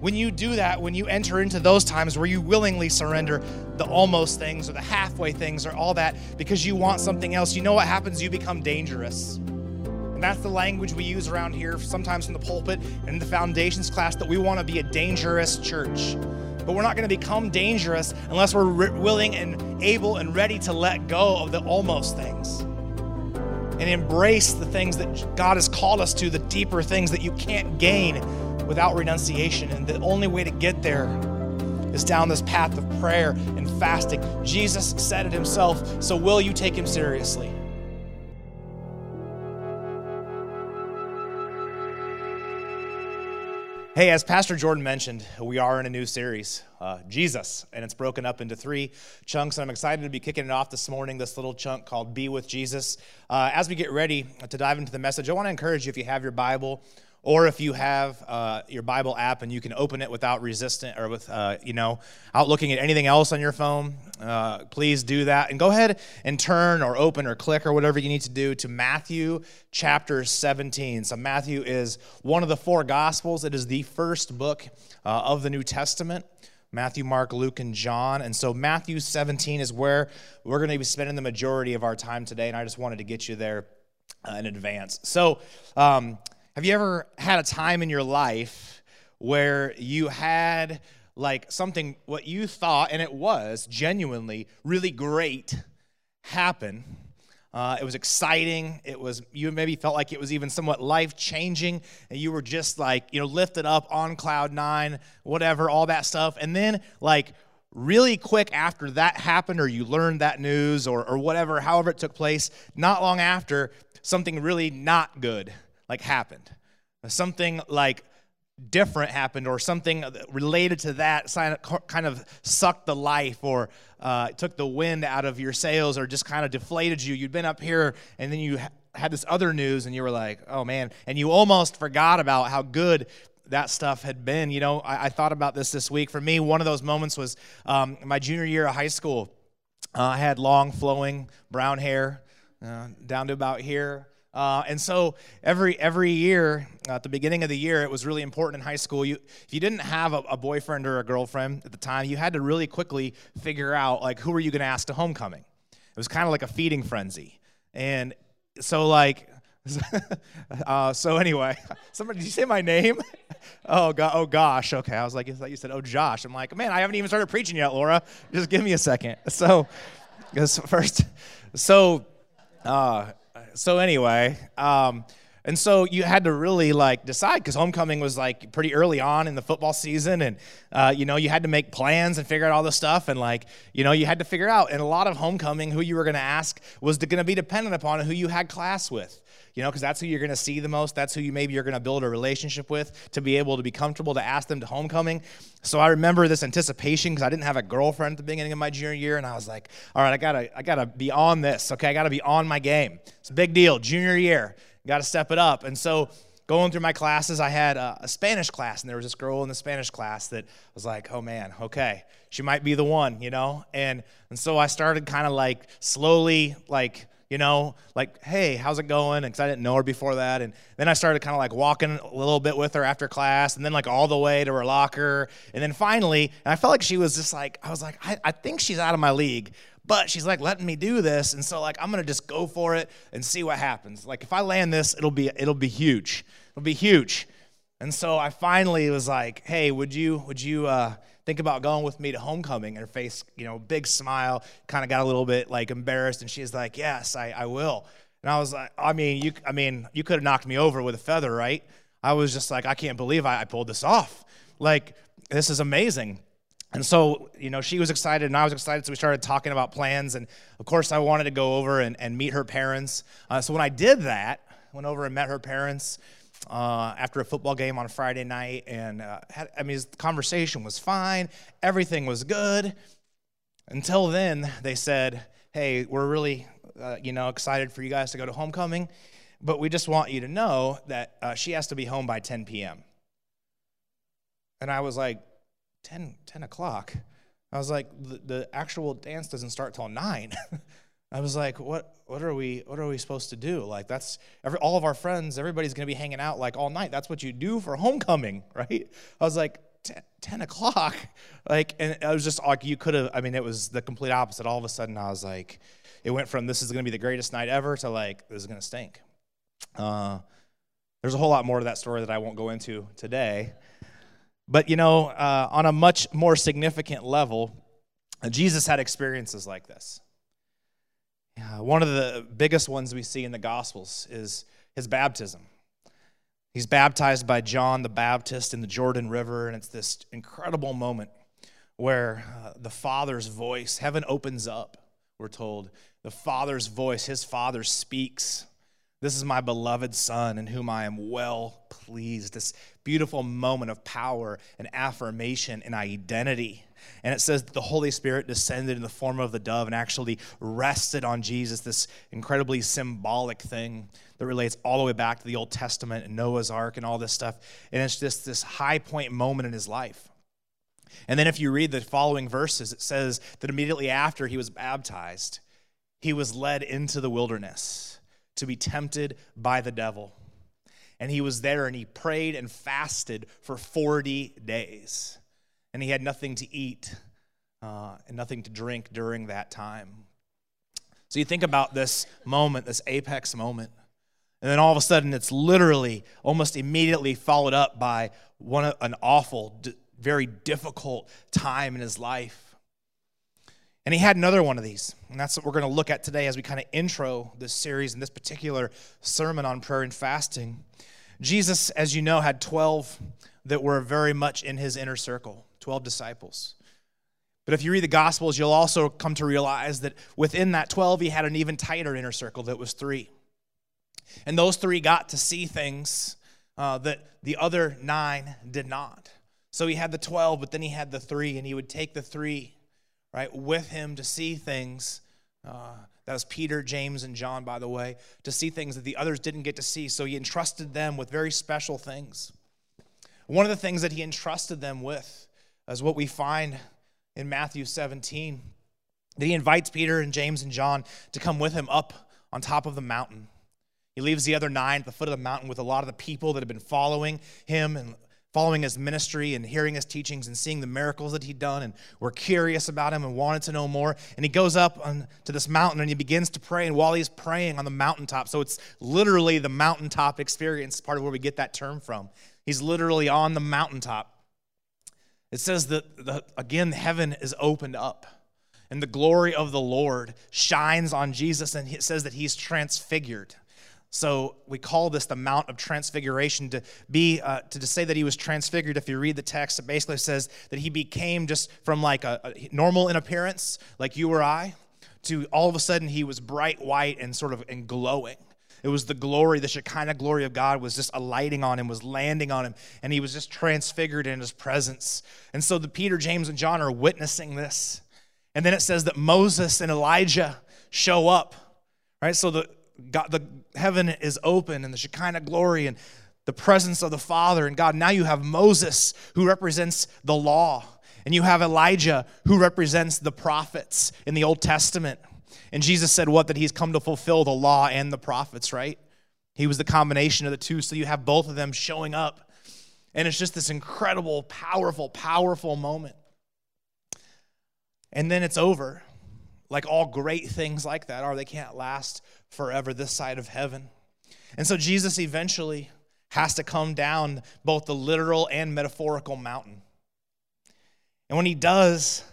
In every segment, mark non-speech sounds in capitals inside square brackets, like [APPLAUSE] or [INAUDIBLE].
when you do that, when you enter into those times where you willingly surrender the almost things or the halfway things or all that because you want something else, you know what happens? You become dangerous. And that's the language we use around here, sometimes in the pulpit and in the foundations class, that we want to be a dangerous church. But we're not going to become dangerous unless we're re- willing and able and ready to let go of the almost things and embrace the things that God has called us to, the deeper things that you can't gain without renunciation. And the only way to get there is down this path of prayer and fasting. Jesus said it himself, so will you take him seriously? Hey, as Pastor Jordan mentioned, we are in a new series, uh, Jesus, and it's broken up into three chunks. And I'm excited to be kicking it off this morning, this little chunk called Be with Jesus. Uh, as we get ready to dive into the message, I want to encourage you if you have your Bible, or if you have uh, your Bible app and you can open it without resistant or with, uh, you know, out looking at anything else on your phone, uh, please do that. And go ahead and turn or open or click or whatever you need to do to Matthew chapter 17. So, Matthew is one of the four Gospels, it is the first book uh, of the New Testament. Matthew, Mark, Luke, and John. And so Matthew 17 is where we're going to be spending the majority of our time today. And I just wanted to get you there uh, in advance. So, um, have you ever had a time in your life where you had like something, what you thought, and it was genuinely really great, happen? Uh, it was exciting. It was you maybe felt like it was even somewhat life changing, and you were just like you know lifted up on cloud nine, whatever, all that stuff. And then like really quick after that happened, or you learned that news, or or whatever, however it took place, not long after, something really not good like happened. Something like different happened or something related to that kind of sucked the life or uh, took the wind out of your sails or just kind of deflated you. You'd been up here and then you had this other news and you were like, oh man, and you almost forgot about how good that stuff had been. You know, I, I thought about this this week. For me, one of those moments was um, my junior year of high school. Uh, I had long, flowing brown hair uh, down to about here. Uh, and so every every year at the beginning of the year, it was really important in high school. You, if you didn't have a, a boyfriend or a girlfriend at the time, you had to really quickly figure out like who are you going to ask to homecoming. It was kind of like a feeding frenzy, and so like. [LAUGHS] uh, so anyway, [LAUGHS] somebody did you say my name? [LAUGHS] oh god, oh gosh. Okay, I was like, I thought you said, oh Josh. I'm like, man, I haven't even started preaching yet, Laura. Just give me a second. So, first, so uh, so anyway, um, and so you had to really like decide because homecoming was like pretty early on in the football season, and uh, you know you had to make plans and figure out all this stuff, and like you know you had to figure out. And a lot of homecoming, who you were going to ask was going to be dependent upon who you had class with you know, because that's who you're going to see the most. That's who you maybe you're going to build a relationship with to be able to be comfortable to ask them to homecoming. So I remember this anticipation because I didn't have a girlfriend at the beginning of my junior year, and I was like, all right, I gotta, I gotta be on this. Okay, I gotta be on my game. It's a big deal. Junior year, got to step it up. And so going through my classes, I had a, Spanish class, and there was this girl in the Spanish class that was like, oh man, okay, she might be the one, you know? And, and so I started kind of like slowly, like, you know, like, hey, how's it going? Because I didn't know her before that. And then I started kind of like walking a little bit with her after class, and then like all the way to her locker. And then finally, and I felt like she was just like, I was like, I, I think she's out of my league, but she's like letting me do this. And so like, I'm going to just go for it and see what happens. Like, if I land this, it'll be, it'll be huge. It'll be huge. And so I finally was like, hey, would you, would you, uh, think about going with me to homecoming. And her face, you know, big smile, kind of got a little bit like embarrassed. And she's like, yes, I, I will. And I was like, I mean, you, I mean, you could have knocked me over with a feather, right? I was just like, I can't believe I, I pulled this off. Like, this is amazing. And so, you know, she was excited and I was excited. So we started talking about plans. And of course, I wanted to go over and, and meet her parents. Uh, so when I did that, went over and met her parents, uh, after a football game on Friday night, and uh, had, I mean, his conversation was fine, everything was good. Until then, they said, "Hey, we're really, uh, you know, excited for you guys to go to homecoming, but we just want you to know that uh, she has to be home by 10 p.m." And I was like, 10, 10 o'clock. I was like, the, the actual dance doesn't start till nine. [LAUGHS] I was like, what what are we what are we supposed to do? Like that's every, all of our friends, everybody's going to be hanging out like all night. That's what you do for homecoming, [LAUGHS] right? I was like, 10 o'clock. [LAUGHS] Like, and I was just like you could have, I mean, it was the complete opposite. All of a sudden, I was like, it went from this is going to be the greatest night ever to like, this is going to stink. Uh, there's a whole lot more to that story that I won't go into today. But, you know, uh, on a much more significant level, Jesus had experiences like this. One of the biggest ones we see in the Gospels is his baptism. He's baptized by John the Baptist in the Jordan River, and it's this incredible moment where uh, the Father's voice, heaven opens up, we're told. The Father's voice, his Father speaks. This is my beloved Son in whom I am well pleased. This beautiful moment of power and affirmation and identity. And it says that the Holy Spirit descended in the form of the dove and actually rested on Jesus, this incredibly symbolic thing that relates all the way back to the Old Testament and Noah's Ark and all this stuff. And it's just this high point moment in his life. And then if you read the following verses, it says that immediately after he was baptized, he was led into the wilderness to be tempted by the devil. And he was there and he prayed and fasted for 40 days. And he had nothing to eat uh, and nothing to drink during that time. So you think about this moment, this apex moment. And then all of a sudden, it's literally almost immediately followed up by one an awful, very difficult time in his life. And he had another one of these. And that's what we're going to look at today as we kind of intro this series and this particular sermon on prayer and fasting. Jesus, as you know, had 12 that were very much in his inner circle, 12 disciples. But if you read the Gospels, you'll also come to realize that within that 12, he had an even tighter inner circle that was three. And those three got to see things uh, that the other nine did not. So he had the 12, but then he had the three, and he would take the three, right, with him to see things. Uh, that was Peter, James, and John, by the way, to see things that the others didn't get to see. So he entrusted them with very special things. One of the things that he entrusted them with is what we find in Matthew 17 that he invites Peter and James and John to come with him up on top of the mountain. He leaves the other nine at the foot of the mountain with a lot of the people that have been following him and following his ministry and hearing his teachings and seeing the miracles that he'd done and were curious about him and wanted to know more. And he goes up on, to this mountain and he begins to pray. And while he's praying on the mountaintop, so it's literally the mountaintop experience, part of where we get that term from. He's literally on the mountaintop. It says that, the, again, heaven is opened up and the glory of the Lord shines on Jesus, and it says that he's transfigured. So we call this the Mount of Transfiguration to be uh, to, to say that he was transfigured. If you read the text, it basically says that he became just from like a, a normal in appearance, like you or I, to all of a sudden he was bright white and sort of and glowing. It was the glory, the Shekinah glory of God was just alighting on him, was landing on him, and he was just transfigured in his presence. And so the Peter, James, and John are witnessing this. And then it says that Moses and Elijah show up. Right? So the God, the heaven is open and the Shekinah glory and the presence of the Father and God. Now you have Moses who represents the law, and you have Elijah who represents the prophets in the Old Testament. And Jesus said what? That he's come to fulfill the law and the prophets, right? He was the combination of the two. So you have both of them showing up. And it's just this incredible, powerful, powerful moment. And then it's over like all great things like that are, they can't last forever this side of heaven. And so Jesus eventually has to come down both the literal and metaphorical mountain. And when he does,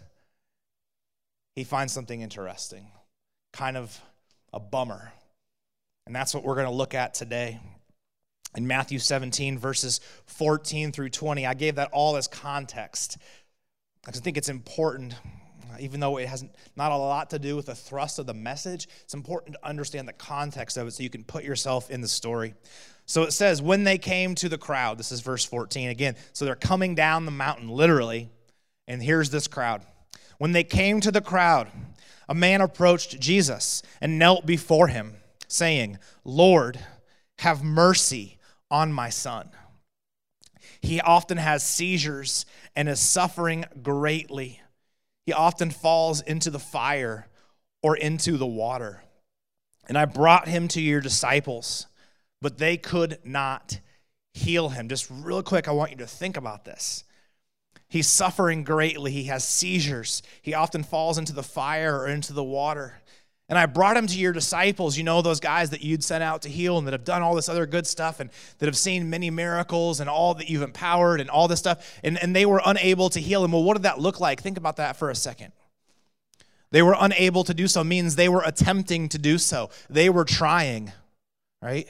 he finds something interesting, kind of a bummer. And that's what we're going to look at today. In Matthew 17, verses 14 through 20, I gave that all as context. I think it's important even though it has not a lot to do with the thrust of the message, it's important to understand the context of it so you can put yourself in the story. So it says, when they came to the crowd, this is verse 14 again. So they're coming down the mountain, literally, and here's this crowd. When they came to the crowd, a man approached Jesus and knelt before him, saying, Lord, have mercy on my son. He often has seizures and is suffering greatly he often falls into the fire or into the water. And I brought him to your disciples, but they could not heal him. Just real quick, I want you to think about this. He's suffering greatly. He has seizures. He often falls into the fire or into the water. And I brought him to your disciples, you know, those guys that you'd sent out to heal and that have done all this other good stuff and that have seen many miracles and all that you've empowered and all this stuff. And, and they were unable to heal him. Well, what did that look like? Think about that for a second. They were unable to do so, means they were attempting to do so. They were trying, right?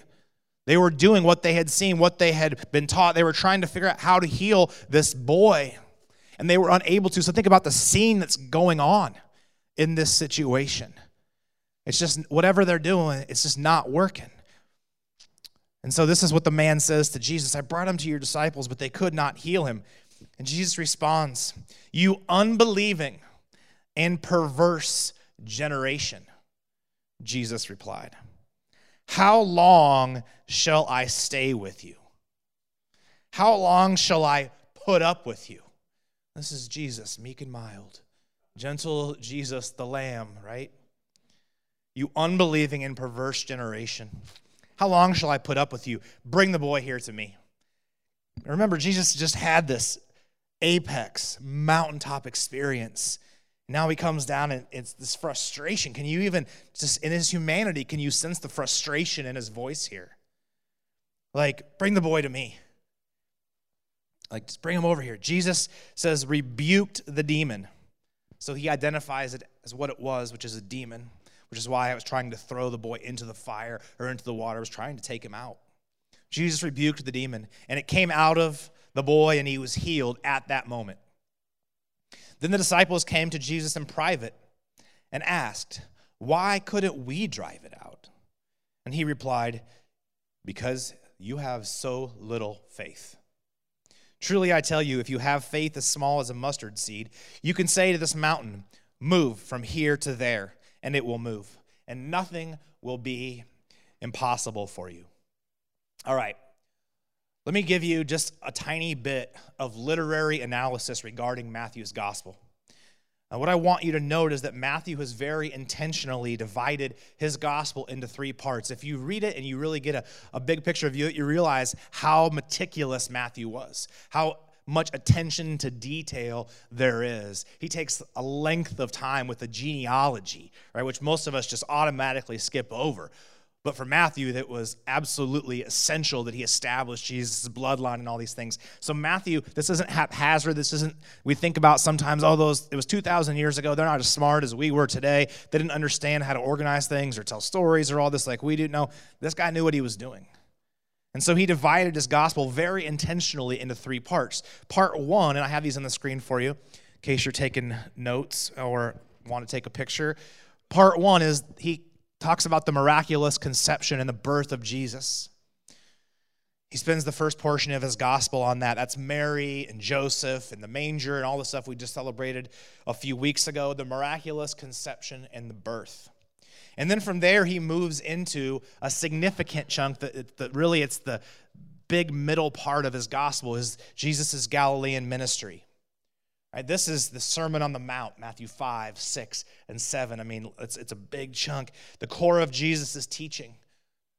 They were doing what they had seen, what they had been taught. They were trying to figure out how to heal this boy, and they were unable to. So think about the scene that's going on in this situation. It's just whatever they're doing, it's just not working. And so this is what the man says to Jesus I brought him to your disciples, but they could not heal him. And Jesus responds, You unbelieving and perverse generation. Jesus replied, How long shall I stay with you? How long shall I put up with you? This is Jesus, meek and mild. Gentle Jesus, the Lamb, right? you unbelieving and perverse generation. How long shall I put up with you? Bring the boy here to me. Remember, Jesus just had this apex mountaintop experience. Now he comes down and it's this frustration. Can you even, just in his humanity, can you sense the frustration in his voice here? Like, bring the boy to me. Like, just bring him over here. Jesus says, rebuked the demon. So he identifies it as what it was, which is a demon which is why I was trying to throw the boy into the fire or into the water. I was trying to take him out. Jesus rebuked the demon, and it came out of the boy, and he was healed at that moment. Then the disciples came to Jesus in private and asked, Why couldn't we drive it out? And he replied, Because you have so little faith. Truly, I tell you, if you have faith as small as a mustard seed, you can say to this mountain, Move from here to there and it will move, and nothing will be impossible for you. All right, let me give you just a tiny bit of literary analysis regarding Matthew's gospel. Now, what I want you to note is that Matthew has very intentionally divided his gospel into three parts. If you read it and you really get a, a big picture of you, you realize how meticulous Matthew was, how much attention to detail there is. He takes a length of time with the genealogy, right, which most of us just automatically skip over. But for Matthew, that was absolutely essential that he established Jesus' bloodline and all these things. So, Matthew, this isn't haphazard. This isn't, we think about sometimes, oh, those, it was 2,000 years ago. They're not as smart as we were today. They didn't understand how to organize things or tell stories or all this like we do. No, this guy knew what he was doing. And so he divided his gospel very intentionally into three parts. Part one, and I have these on the screen for you in case you're taking notes or want to take a picture. Part one is he talks about the miraculous conception and the birth of Jesus. He spends the first portion of his gospel on that. That's Mary and Joseph and the manger and all the stuff we just celebrated a few weeks ago the miraculous conception and the birth. And then from there, he moves into a significant chunk that, that really it's the big middle part of his gospel is Jesus' Galilean ministry. Right, this is the Sermon on the Mount, Matthew 5, 6, and 7. I mean, it's, it's a big chunk. The core of Jesus' teaching.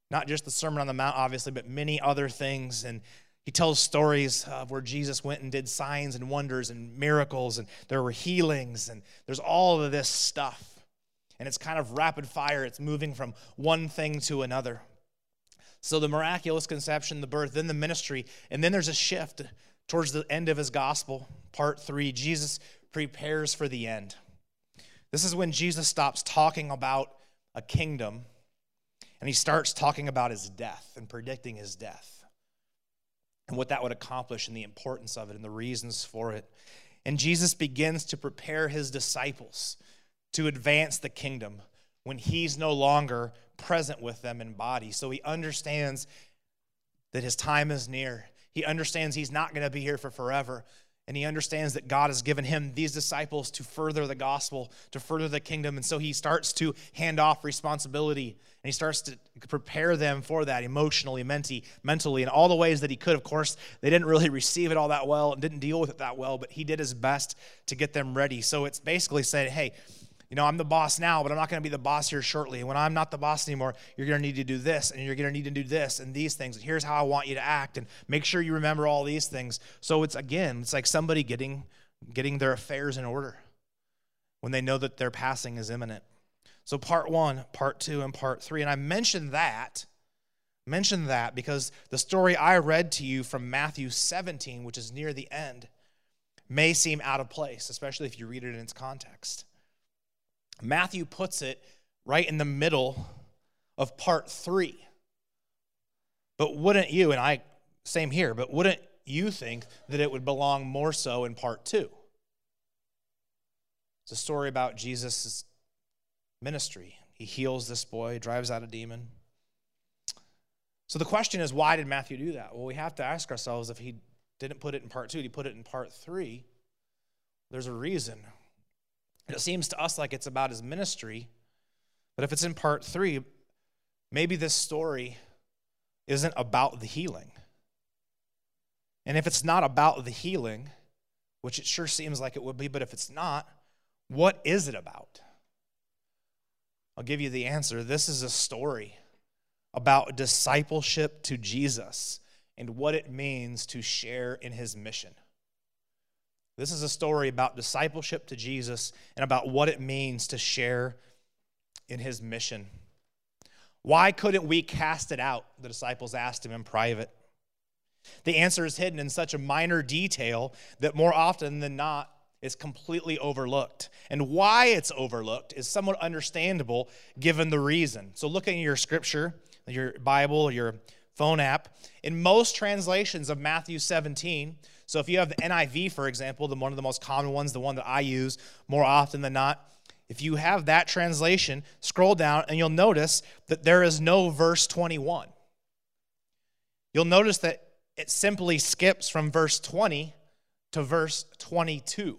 Not just the Sermon on the Mount, obviously, but many other things. And he tells stories of where Jesus went and did signs and wonders and miracles, and there were healings, and there's all of this stuff and it's kind of rapid fire. It's moving from one thing to another. So the miraculous conception, the birth, then the ministry, and then there's a shift towards the end of his gospel, part three. Jesus prepares for the end. This is when Jesus stops talking about a kingdom and he starts talking about his death and predicting his death and what that would accomplish and the importance of it and the reasons for it. And Jesus begins to prepare his disciples to advance the kingdom when he's no longer present with them in body. So he understands that his time is near. He understands he's not going to be here for forever. And he understands that God has given him these disciples to further the gospel, to further the kingdom. And so he starts to hand off responsibility and he starts to prepare them for that emotionally, mentally, mentally, in all the ways that he could. Of course, they didn't really receive it all that well and didn't deal with it that well, but he did his best to get them ready. So it's basically saying, hey, you know, I'm the boss now, but I'm not going to be the boss here shortly. When I'm not the boss anymore, you're going to need to do this, and you're going to need to do this and these things. And here's how I want you to act, and make sure you remember all these things. So it's again, it's like somebody getting getting their affairs in order when they know that their passing is imminent. So part one, part two, and part three. And I mentioned that, mentioned that because the story I read to you from Matthew 17, which is near the end, may seem out of place, especially if you read it in its context. Matthew puts it right in the middle of part three. But wouldn't you, and I, same here, but wouldn't you think that it would belong more so in part two? It's a story about Jesus' ministry. He heals this boy, drives out a demon. So the question is, why did Matthew do that? Well, we have to ask ourselves if he didn't put it in part two, he put it in part three. There's a reason. It seems to us like it's about his ministry, but if it's in part three, maybe this story isn't about the healing. And if it's not about the healing, which it sure seems like it would be, but if it's not, what is it about? I'll give you the answer. This is a story about discipleship to Jesus and what it means to share in his mission. This is a story about discipleship to Jesus and about what it means to share in his mission. Why couldn't we cast it out? The disciples asked him in private. The answer is hidden in such a minor detail that more often than not is completely overlooked. And why it's overlooked is somewhat understandable given the reason. So, looking at your scripture, your Bible, your phone app, in most translations of Matthew 17, so if you have the NIV, for example, the one of the most common ones, the one that I use more often than not, if you have that translation, scroll down and you'll notice that there is no verse 21. You'll notice that it simply skips from verse 20 to verse 22.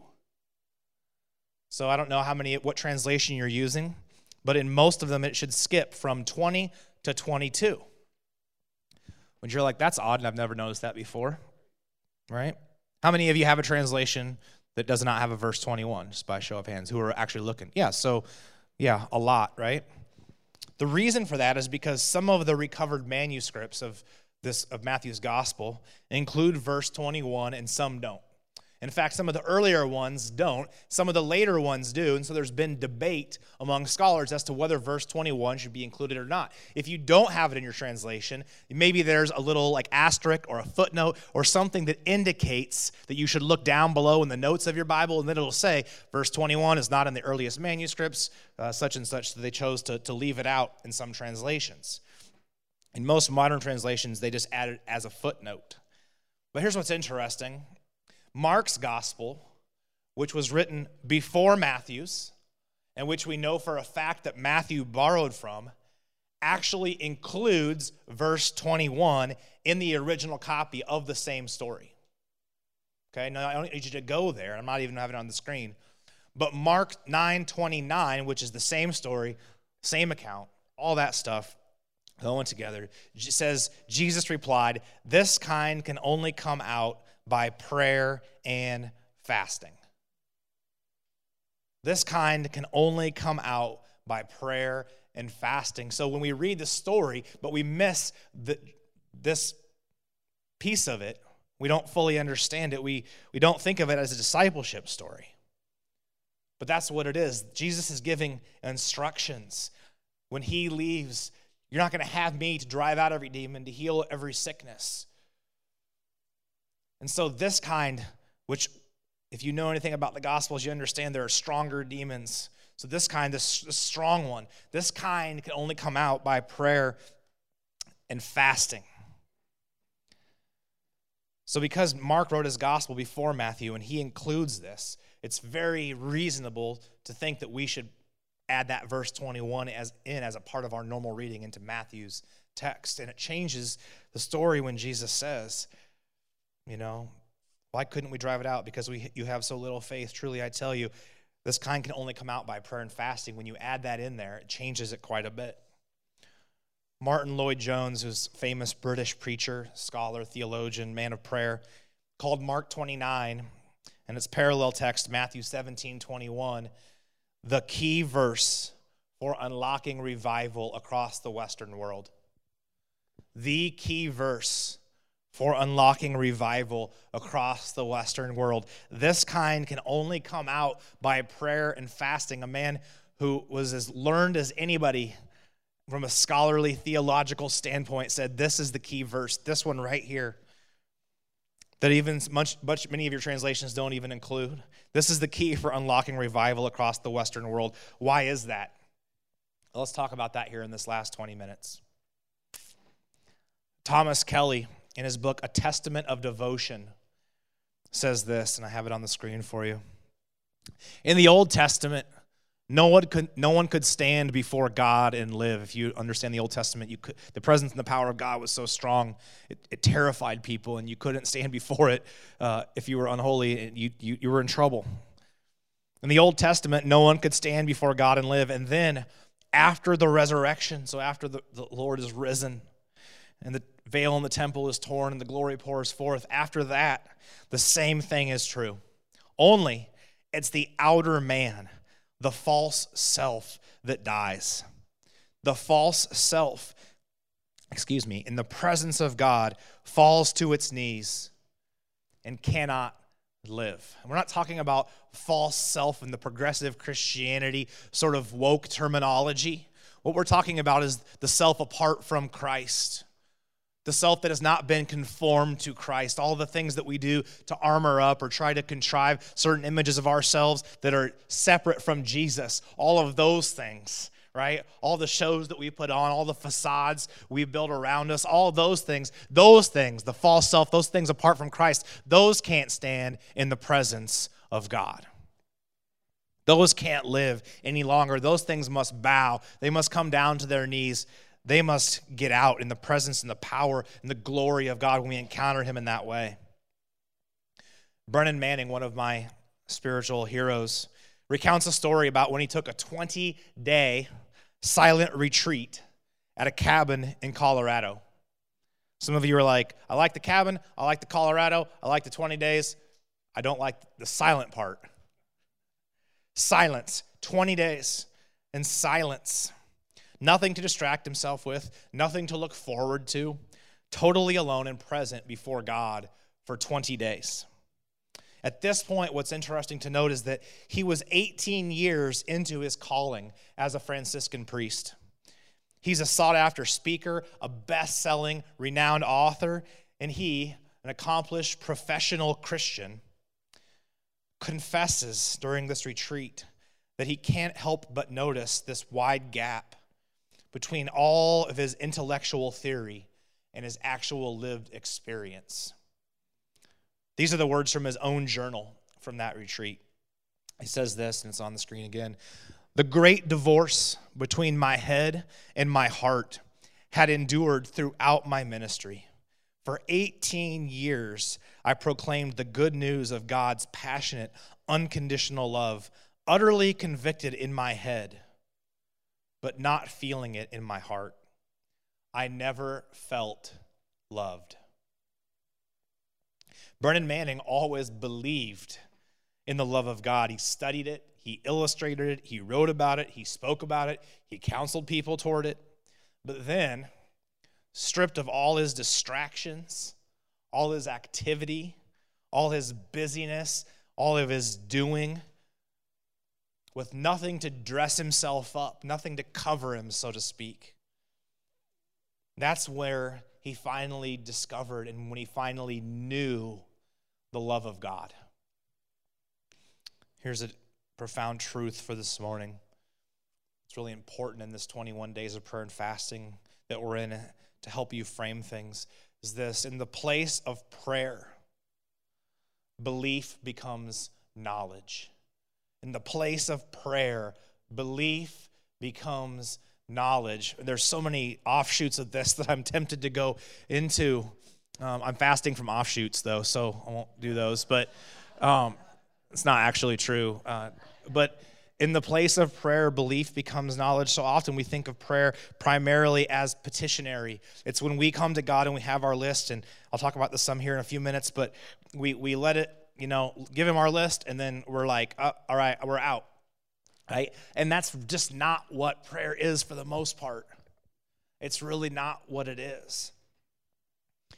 So I don't know how many what translation you're using, but in most of them it should skip from 20 to 22. When you're like that's odd and I've never noticed that before right? How many of you have a translation that does not have a verse 21, just by show of hands, who are actually looking? Yeah, so yeah, a lot, right? The reason for that is because some of the recovered manuscripts of this of Matthew's gospel include verse 21 and some don't. In fact, some of the earlier ones don't, some of the later ones do, and so there's been debate among scholars as to whether verse 21 should be included or not. If you don't have it in your translation, maybe there's a little like asterisk or a footnote or something that indicates that you should look down below in the notes of your Bible, and then it'll say verse 21 is not in the earliest manuscripts, uh, such and such, so they chose to, to leave it out in some translations. In most modern translations, they just add it as a footnote. But here's what's interesting Mark's gospel, which was written before Matthew's, and which we know for a fact that Matthew borrowed from, actually includes verse 21 in the original copy of the same story. Okay, now I don't need you to go there. I'm not even having it on the screen. But Mark 9 29, which is the same story, same account, all that stuff going together, says, Jesus replied, This kind can only come out by prayer and fasting. This kind can only come out by prayer and fasting. So when we read the story, but we miss the, this piece of it, we don't fully understand it. We, we don't think of it as a discipleship story. But that's what it is. Jesus is giving instructions. When he leaves, you're not going to have me to drive out every demon, to heal every sickness. And so, this kind, which, if you know anything about the Gospels, you understand there are stronger demons. So, this kind, this, this strong one, this kind can only come out by prayer and fasting. So, because Mark wrote his gospel before Matthew and he includes this, it's very reasonable to think that we should add that verse 21 as in as a part of our normal reading into Matthew's text. And it changes the story when Jesus says, you know, why couldn't we drive it out? Because we, you have so little faith. Truly, I tell you, this kind can only come out by prayer and fasting. When you add that in there, it changes it quite a bit. Martyn Lloyd-Jones, who's famous British preacher, scholar, theologian, man of prayer, called Mark 29 and its parallel text, Matthew 17 21, the key verse for unlocking revival across the Western world. The key verse for unlocking revival across the Western world. This kind can only come out by prayer and fasting. A man who was as learned as anybody from a scholarly theological standpoint said this is the key verse, this one right here. That even much, much many of your translations don't even include. This is the key for unlocking revival across the Western world. Why is that? Let's talk about that here in this last 20 minutes. Thomas Kelly, in his book, A Testament of Devotion, says this, and I have it on the screen for you. In the Old Testament, no one could, no one could stand before God and live. If you understand the Old Testament, you could, the presence and the power of God was so strong, it, it terrified people, and you couldn't stand [LAUGHS] before it uh, if you were unholy, and you, you, you were in trouble. In the Old Testament, no one could stand before God and live. And then, after the resurrection, so after the, the Lord is risen, and the veil in the temple is torn, and the glory pours forth, after that, the same thing is true. Only it's the outer man the false self that dies. The false self, excuse me, in the presence of God falls to its knees and cannot live. We're not talking about false self in the progressive Christianity sort of woke terminology. What we're talking about is the self apart from Christ the self that has not been conformed to Christ, all the things that we do to armor up or try to contrive certain images of ourselves that are separate from Jesus, all of those things, right? All the shows that we put on, all the facades we build around us, all those things, those things, the false self, those things apart from Christ, those can't stand in the presence of God. Those can't live any longer. Those things must bow. They must come down to their knees they must get out in the presence and the power and the glory of God when we encounter Him in that way. Brennan Manning, one of my spiritual heroes, recounts a story about when he took a 20 day silent retreat at a cabin in Colorado. Some of you are like, I like the cabin, I like the Colorado, I like the 20 days. I don't like the silent part. Silence, 20 days in silence nothing to distract himself with, nothing to look forward to, totally alone and present before God for 20 days. At this point, what's interesting to note is that he was 18 years into his calling as a Franciscan priest. He's a sought after speaker, a best selling, renowned author, and he, an accomplished professional Christian, confesses during this retreat that he can't help but notice this wide gap between all of his intellectual theory and his actual lived experience. These are the words from his own journal from that retreat. He says this, and it's on the screen again. The great divorce between my head and my heart had endured throughout my ministry. For 18 years, I proclaimed the good news of God's passionate, unconditional love, utterly convicted in my head but not feeling it in my heart. I never felt loved. Brennan Manning always believed in the love of God. He studied it, he illustrated it, he wrote about it, he spoke about it, he counseled people toward it. But then, stripped of all his distractions, all his activity, all his busyness, all of his doing, with nothing to dress himself up, nothing to cover him, so to speak. That's where he finally discovered and when he finally knew the love of God. Here's a profound truth for this morning. It's really important in this 21 days of prayer and fasting that we're in to help you frame things is this in the place of prayer, belief becomes knowledge in the place of prayer, belief becomes knowledge. There's so many offshoots of this [LAUGHS] that I'm tempted to go into. Um, I'm fasting from offshoots though, so I won't do those. But um, it's not actually true. Uh, but in the place of prayer, belief becomes knowledge. So often we think of prayer primarily as petitionary. It's when we come to God and we have our list, and I'll talk about this some here in a few minutes, but we, we let it you know, give him our list, and then we're like, oh, all right, we're out. Right? And that's just not what prayer is for the most part. It's really not what it is.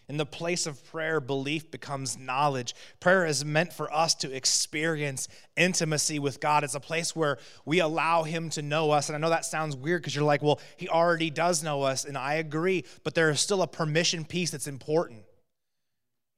In the place of prayer, belief becomes knowledge. Prayer is meant for us to experience intimacy with God. It's a place where we allow Him to know us. And I know that sounds weird because you're like, well, He already does know us. And I agree, but there is still a permission piece that's important.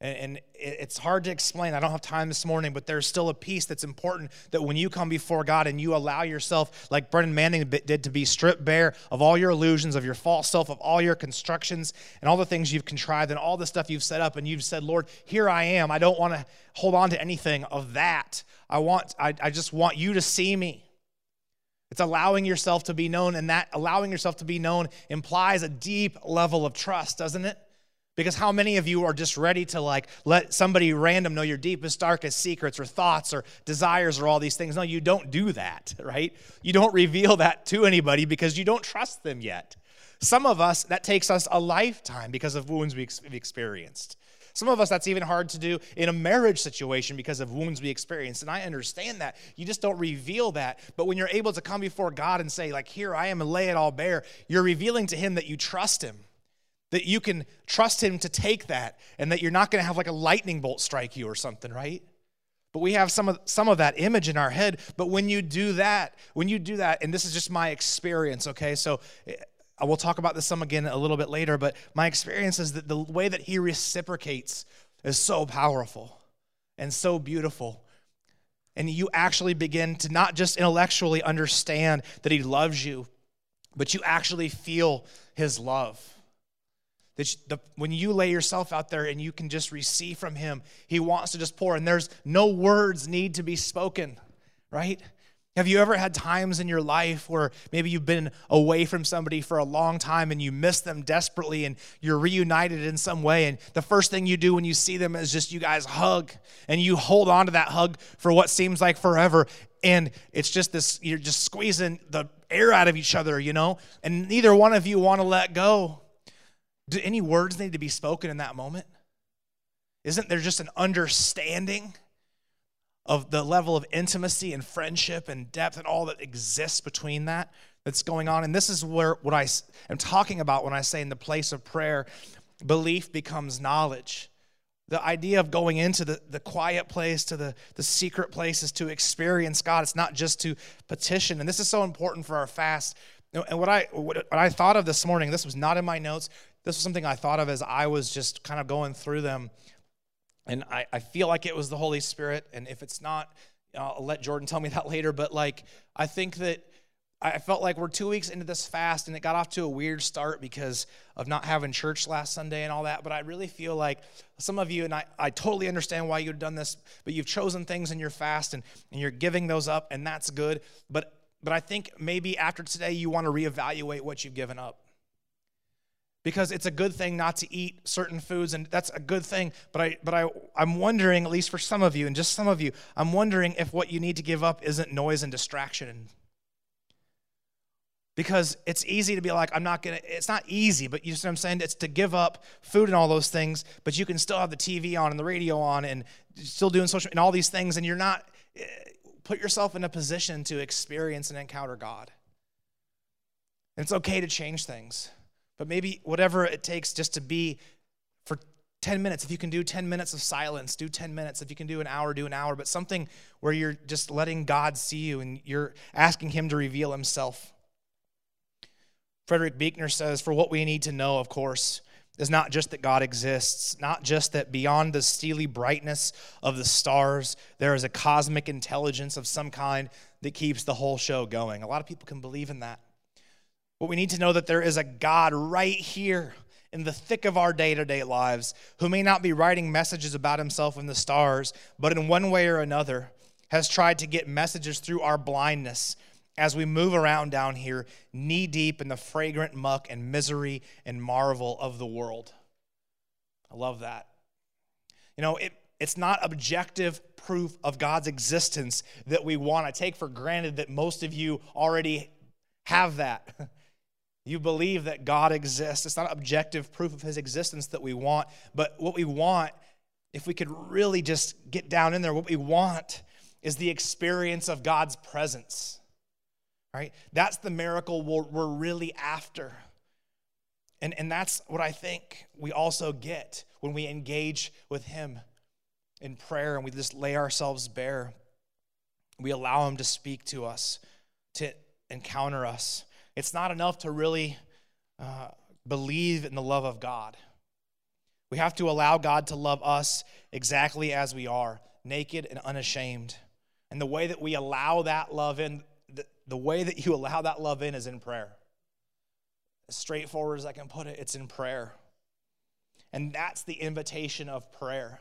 And, it's hard to explain. I don't have time this morning, but there's still a piece that's important that when you come before God and you allow yourself, like Brennan Manning did, to be stripped bare of all your illusions, of your false self, of all your constructions, and all the things you've contrived, and all the stuff you've set up, and you've said, Lord, here I am. I don't want to hold on to anything of that. I want, I, I just want you to see me. It's allowing yourself to be known, and that allowing yourself to be known implies a deep level of trust, doesn't it? Because how many of you are just ready to like let somebody random know your deepest, darkest secrets or thoughts or desires or all these things? No, you don't do that, [LAUGHS] right? You don't reveal that to anybody because you don't trust them yet. Some of us, that takes us a lifetime because of wounds we've experienced. Some of us, that's even hard to do in a marriage situation because of wounds we experienced. And I understand that. You just don't reveal that. But when you're able to come before God and say, like, here I am and lay it all bare, you're revealing to Him that you trust Him that you can trust him to take that and that you're not going to have like a lightning bolt strike you or something, right? But we have some of some of that image in our head, but when you do that, when you do that and this is just my experience, okay? So eh, I will talk about this some again a little bit later, but my experience is that the way that he reciprocates is so powerful and so beautiful. And you actually begin to not just intellectually understand that he loves you, but you actually feel his love. That the, when you lay yourself out there and you can just receive from Him, He wants to just pour, and there's no words need to be spoken, right? Have you ever had times in your life where maybe you've been away from somebody for a long time and you miss them desperately and you're reunited in some way? And the first thing you do when you see them is just you guys hug and you hold on to that hug for what seems like forever. And it's just this, you're just squeezing the air out of each other, you know? And neither one of you want to let go. Do any words need to be spoken in that moment? Isn't there just an understanding of the level of intimacy and friendship and depth and all that exists between that that's going on? And this is where what I am talking about when I say in the place of prayer, belief becomes knowledge. The idea of going into the, the quiet place, to the, the secret places to experience God. It's not just to petition. And this is so important for our fast. And what I, what I thought of this morning, this was not in my notes. This was something I thought of as I was just kind of going through them. And I, I feel like it was the Holy Spirit. And if it's not, I'll let Jordan tell me that [LAUGHS] later. But like, I think that I felt like we're two weeks into this fast and it got off to a weird start because of not having church last Sunday and all that. But I really feel like some of you, and I, I totally understand why you've done this, but you've chosen things in your fast and, and you're giving those up, and that's good. But but I think maybe after today you want to reevaluate what you've given up because it's a good thing not to eat certain foods and that's a good thing but i but i i'm wondering at least for some of you and just some of you i'm wondering if what you need to give up isn't noise and distraction. Because it's easy to be like i'm not gonna it's not easy but you know what i'm saying? It's to give up food and all those things but you can still have the tv on and the radio on and still doing social and all these things and you're not eh, put yourself in a position to experience and encounter god. And it's okay to change things but maybe whatever it takes just to be for 10 minutes. If you can do 10 minutes of silence, do 10 minutes. If you can do an hour, do an hour. But something where you're just letting God see you and you're asking Him to reveal Himself. Frederick Buechner says, For what we need to know, of course, is not just that God exists, not just that beyond the steely brightness of the stars, there is a cosmic intelligence of some kind that keeps the whole show going. A lot of people can believe in that. But we need to know that there is a God right here in the thick of our day to day lives who may not be writing messages about himself in the stars, but in one way or another has tried to get messages through our blindness as we move around down here, knee deep in the fragrant muck and misery and marvel of the world. I love that. You know, it, it's not objective proof of God's existence that we want to take for granted that most of you already have that. [LAUGHS] You believe that God exists. It's not objective proof of his existence that we want, but what we want, if we could really just get down in there, what we want is the experience of God's presence. right? That's the miracle we're, we're really after. And, and that's what I think we also get when we engage with Him in prayer and we just lay ourselves bare. We allow Him to speak to us, to encounter us. It's not enough to really uh, believe in the love of God. We have to allow God to love us exactly as we are, naked and unashamed. And the way that we allow that love in, the, the way that you [LAUGHS] allow that love in is in prayer. As straightforward as I can put it, it's in prayer. And that's the invitation of prayer.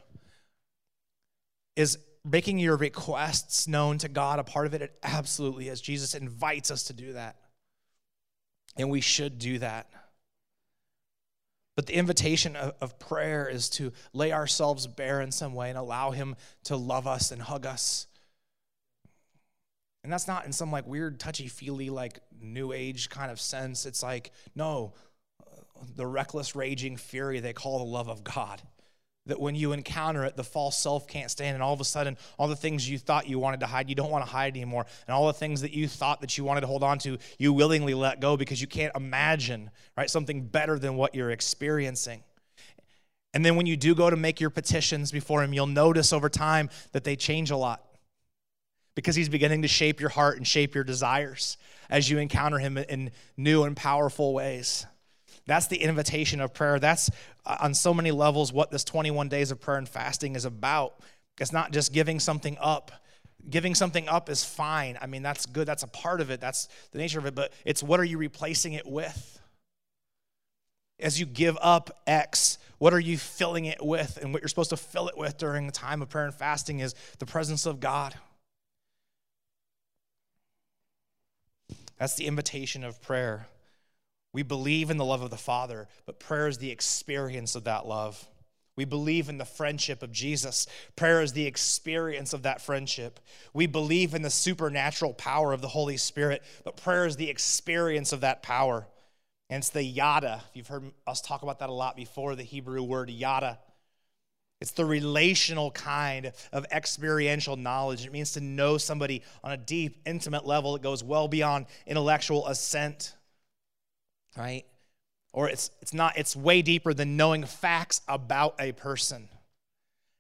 Is making your requests known to God a part of it? It absolutely is. Jesus invites us to do that. And we should do that. But the invitation of, of, prayer is to lay ourselves bare in some way and allow Him to love us and hug us. And that's not in some like weird, touchy feely, like new age kind of sense. It's like, no, the reckless, raging fury they call the love of God that when you encounter it, the false self can't stand, and all of a sudden, all the things you thought you wanted to hide, you don't want to hide anymore. And all the things that you thought that you wanted to hold on to, you willingly let go because you can't imagine, right, something better than what you're experiencing. And then when you do go to make your petitions before Him, you'll notice over time that they change a lot because He's beginning to shape your heart and shape your desires as you encounter Him in new and powerful ways. That's the invitation of prayer. That's uh, on so many levels what this 21 days of prayer and fasting is about. It's not just giving something up. Giving something up is fine. I mean, that's good. That's a part of it. That's the nature of it. But it's what are you replacing it with? As you give up X, what are you filling it with? And what you're supposed to fill it with during the time of prayer and fasting is the presence of God. That's the invitation of prayer. We believe in the love of the Father, but prayer is the experience of that love. We believe in the friendship of Jesus. Prayer is the experience of that friendship. We believe in the supernatural power of the Holy Spirit, but prayer is the experience of that power. And it's the yada. You've heard us talk about that a lot before, the Hebrew word yada. It's the relational kind of experiential knowledge. It means to know somebody on a deep, intimate level that goes well beyond intellectual assent right? Or it's, it's not, it's way deeper than knowing facts about a person.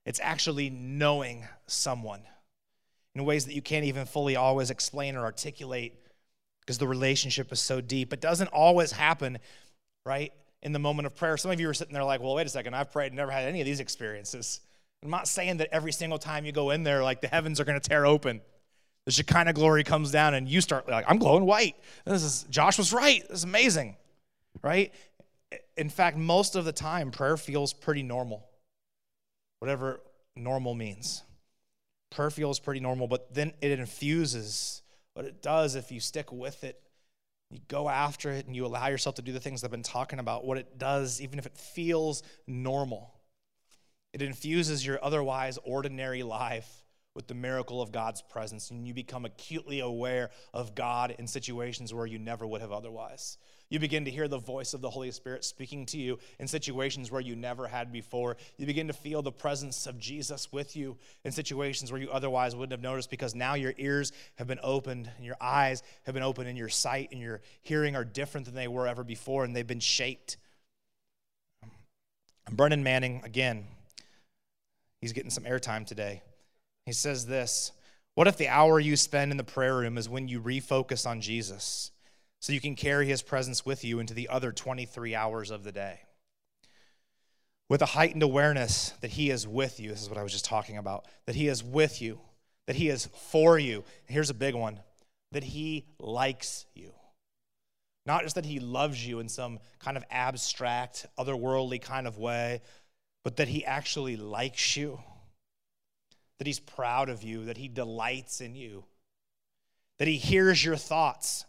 It's actually knowing someone in ways that you can't even fully always explain or articulate because the relationship is so deep. It doesn't always happen, right, in the moment of prayer. Some of you are sitting there like, well, wait a second, I've prayed and never had any of these experiences. I'm not saying that every single time you go in there, like the heavens are going to tear open. The Shekinah glory comes down and you start like, I'm glowing white. This is, Josh was right. This is amazing right? In fact, most of the time, prayer feels pretty normal, whatever normal means. Prayer feels pretty normal, but then it infuses what it does if you stick with it. You go after it and you allow yourself to do the things I've been talking about. What it does, even if it feels normal, it infuses your otherwise ordinary life with the miracle of God's presence, and you become acutely aware of God in situations where you never would have otherwise. You begin to hear the voice of the Holy Spirit speaking to you in situations where you never had before. You begin to feel the presence of Jesus with you in situations where you otherwise wouldn't have noticed because now your ears have been opened and your eyes have been opened and your sight and your hearing are different than they were ever before and they've been shaped. Brennan Manning, again, he's getting some airtime today. He says this What if the hour you spend in the prayer room is when you refocus on Jesus so you can carry his presence with you into the other 23 hours of the day? With a heightened awareness that he is with you. This is what I was just talking about. That he is with you, that he is for you. here's a big one that he likes you. Not just that he loves you in some kind of abstract, otherworldly kind of way, but that he actually likes you that he's proud of you, that he delights in you, that he hears your thoughts.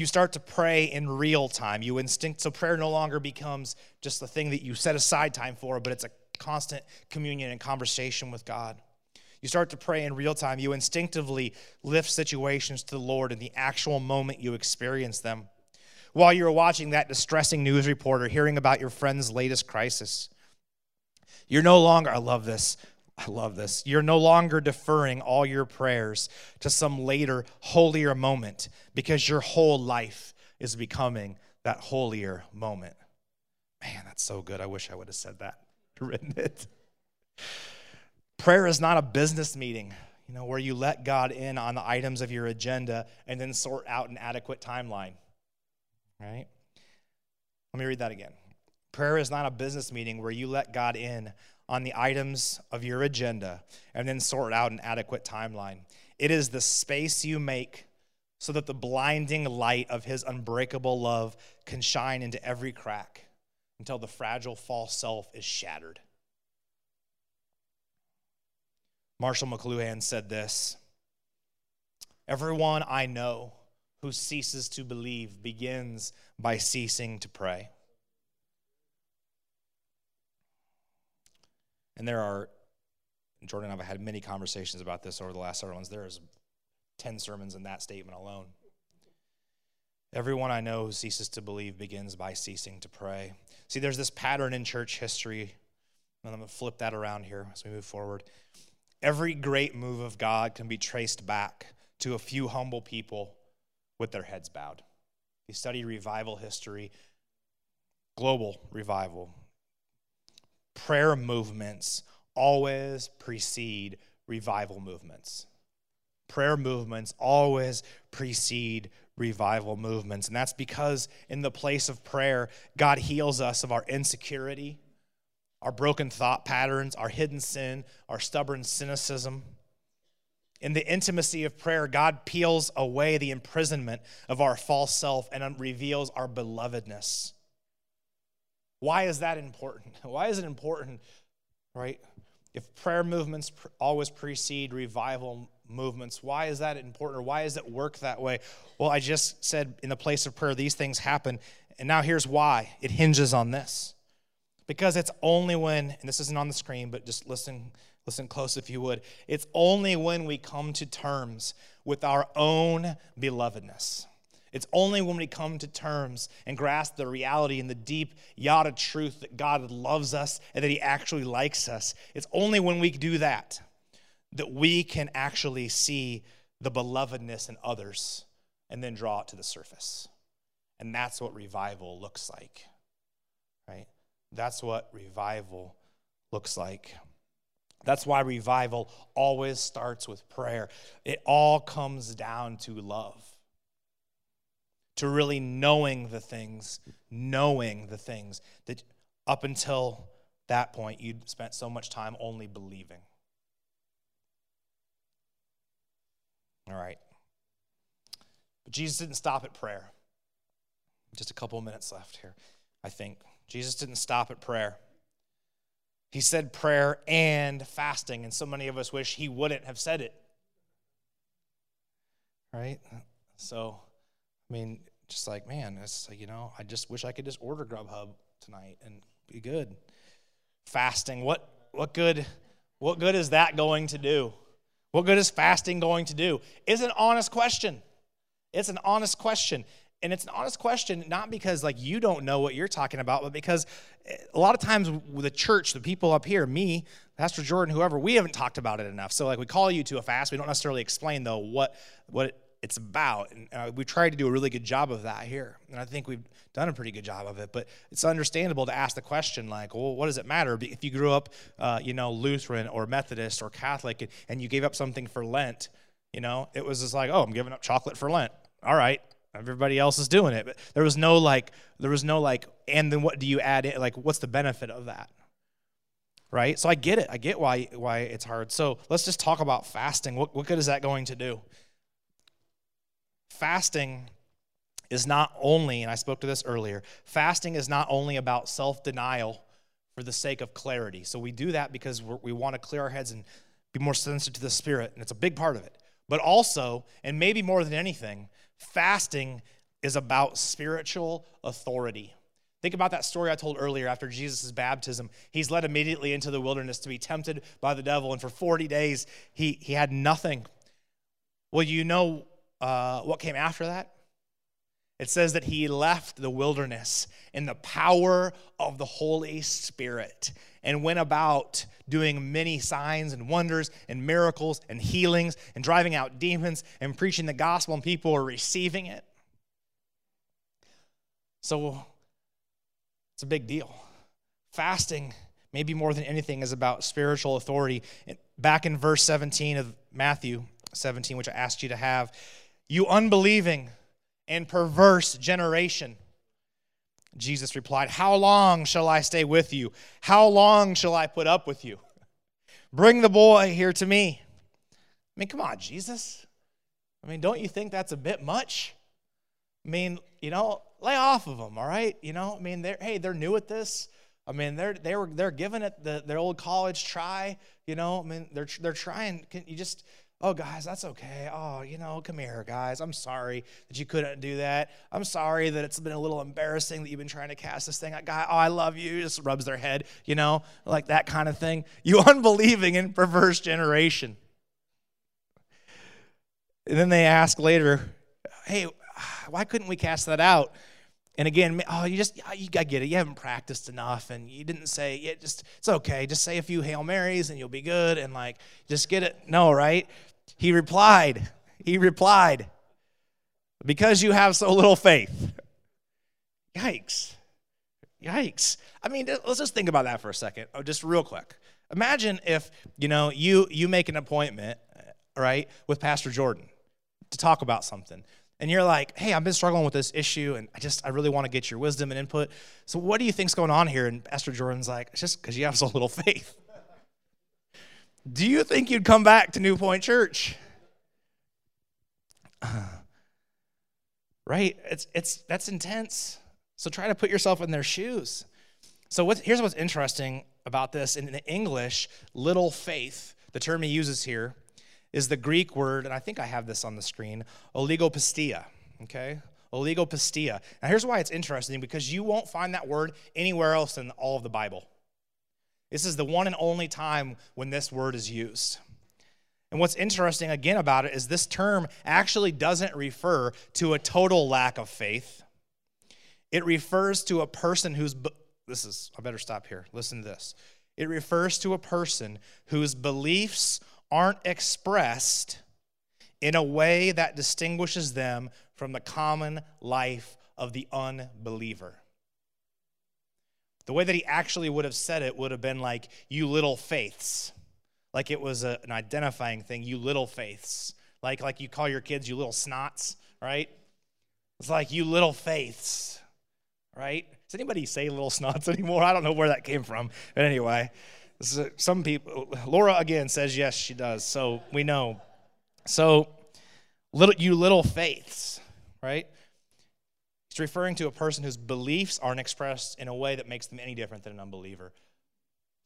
You start to pray in real time. You instinct, so prayer no longer becomes just the thing that you set aside time for, but it's a constant communion and conversation with God. You start to pray in real time. You instinctively lift situations to the Lord in the actual moment you experience them. While you're watching that distressing news report or hearing about your friend's latest crisis, you're no longer, I love this, I love this. You're no longer deferring all your prayers to some later, holier moment because your whole life is becoming that holier moment. Man, that's so good. I wish I would have said that, [LAUGHS] written it. Prayer is not a business meeting, you know, where you let God in on the items of your agenda and then sort out an adequate timeline. Right? Let me read that again. Prayer is not a business meeting where you let God in on the items of your agenda and then sort out an adequate timeline. It is the space you make so that the blinding light of his unbreakable love can shine into every crack until the fragile false self is shattered. Marshall McLuhan said this Everyone I know who ceases to believe begins by ceasing to pray. And there are, Jordan and I have had many conversations about this over the last several months. There is 10 sermons in that statement alone. Everyone I know who ceases to believe begins by ceasing to pray. See, there's this pattern in church history, and I'm going to flip that around here as we move forward. Every great move of God can be traced back to a few humble people with their heads bowed. You study revival history, global revival, prayer movements always precede revival movements. Prayer movements always precede revival movements. And that's because in the place of prayer, God heals us of our insecurity, our broken thought patterns, our hidden sin, our stubborn cynicism. In the intimacy of prayer, God peels away the imprisonment of our false self and reveals our belovedness. Why is that important? [LAUGHS] Why is it important, right? If prayer movements always precede revival movements, why is that important or why does it work that way? Well, I just said in the place of prayer, these things happen. And now here's why it hinges on this. Because it's only when, and this isn't on the screen, but just listen, listen close if you would. It's only when we come to terms with our own belovedness it's only when we come to terms and grasp the reality and the deep yada truth that God loves us and that He actually likes us. It's only when we do that that we can actually see the belovedness in others and then draw it to the surface. And that's what revival looks like, right? That's what revival looks like. That's why revival always starts with prayer. It all comes down to love to really knowing the things, knowing the things that up until that point you'd spent so much time only believing. All right. But Jesus didn't stop at prayer. Just a couple of minutes left here, I think. Jesus didn't stop at prayer. He said prayer and fasting, and so many of us wish he wouldn't have said it. Right? So, I mean, just like, man, it's like, you know, I just wish I could just order Grubhub tonight and be good. Fasting, what what good what good is that going to do? What good is fasting going to do? It's an honest question. It's an honest question. And it's an honest question, not because like you don't know what you're talking about, but because eh, a lot of times the church, the people up here, me, Pastor Jordan, whoever, we haven't talked about it enough. So like we call you to a fast. We don't necessarily explain though what what it's about. And uh, we tried to do a really good job of that here. And I think we've done a pretty good job of it. But it's understandable to ask the question, like, well, what does it matter if you grew up, uh, you know, Lutheran or Methodist or Catholic and, and you gave up something for Lent? You know, it was just like, oh, I'm giving up chocolate for Lent. All right. Everybody else is doing it. But there was no like, there was no like, and then what do you add in? Like, what's the benefit of that? Right? So I get it. I get why why it's hard. So let's just talk about fasting. What, what good is that going to do? Fasting is not only, and I spoke to this earlier, fasting is not only about self denial for the sake of clarity. So we do that because we want to clear our heads and be more sensitive to the Spirit, and it's a big part of it. But also, and maybe more than anything, fasting is about spiritual authority. Think about that story I told earlier after Jesus' baptism. He's led immediately into the wilderness to be tempted by the devil, and for 40 days he, he had nothing. Well, you know uh, what came after that? It says that he left the wilderness in the power of the Holy Spirit. and went about doing many signs and wonders and miracles and healings and driving out demons and preaching the gospel, and people were receiving it. So it's a big deal. Fasting, maybe more than anything, is about spiritual authority. Back in verse 17 of Matthew 17, which I asked you to have, you unbelieving and perverse generation. Jesus replied, How long shall I stay with you? How long shall I put up with you? Bring the boy here to me. I mean, come on, Jesus. I mean, don't you think that's a bit much? I mean, you know, lay off of them, all right? You know, I mean, they're hey, they're new at this. I mean, they're they were they're giving it the, their old college try. You know, I mean, they're they're trying. Can you just Oh, guys, that's okay. Oh, you know, come here, guys. I'm sorry that you couldn't do that. I'm sorry that it's been a little embarrassing that you've been trying to cast this thing. Guy, oh, I love you. Just rubs their head, you know, like that kind of thing. [LAUGHS] You unbelieving and perverse generation. And then they ask later, hey, why couldn't we cast that out? And again, oh, you just, you, I get it. You haven't practiced enough, and you didn't say, yeah, just, it's okay. Just say a few Hail Marys, and you'll be good, and like, just get it. No, right? He replied, He replied, because you have so little faith. Yikes. Yikes. I mean, let's just think about that for a second, oh, just real quick. Imagine if, you know, you you make an appointment, uh, right, with Pastor Jordan to talk about something. And you're like, hey, I've been struggling with this issue and I just, I really want to get your wisdom and input. So what do you think's going on here? And Pastor Jordan's like, it's just because you have so little [LAUGHS] faith. Do you think you'd come back to New Point Church? [SIGHS] right? It's it's that's intense. So try to put yourself in their shoes. So what, here's what's interesting about this in the English, little faith, the term he uses here is the Greek word, and I think I have this on the screen, oligopistia. Okay? Oligopistia. Now here's why it's interesting because you won't find that word anywhere else in all of the Bible. This is the one and only time when this word is used. And what's interesting again about it is this term actually doesn't refer to a total lack of faith. It refers to a person who's, this is, I better stop here. Listen to this. It refers to a person whose beliefs aren't expressed in a way that distinguishes them from the common life of the unbeliever. The way that he actually would have said it would have been like, you little faiths. Like it was a, an identifying thing, you little faiths. Like, like you call your kids you little snots, right? It's like you little faiths, right? Does anybody say little snots [LAUGHS] anymore? I don't know where that came from. But anyway, some people, Laura again says yes, she does. So we know. So, little, you little faiths, right? Referring to a person whose beliefs aren't expressed in a way that makes them any different than an unbeliever.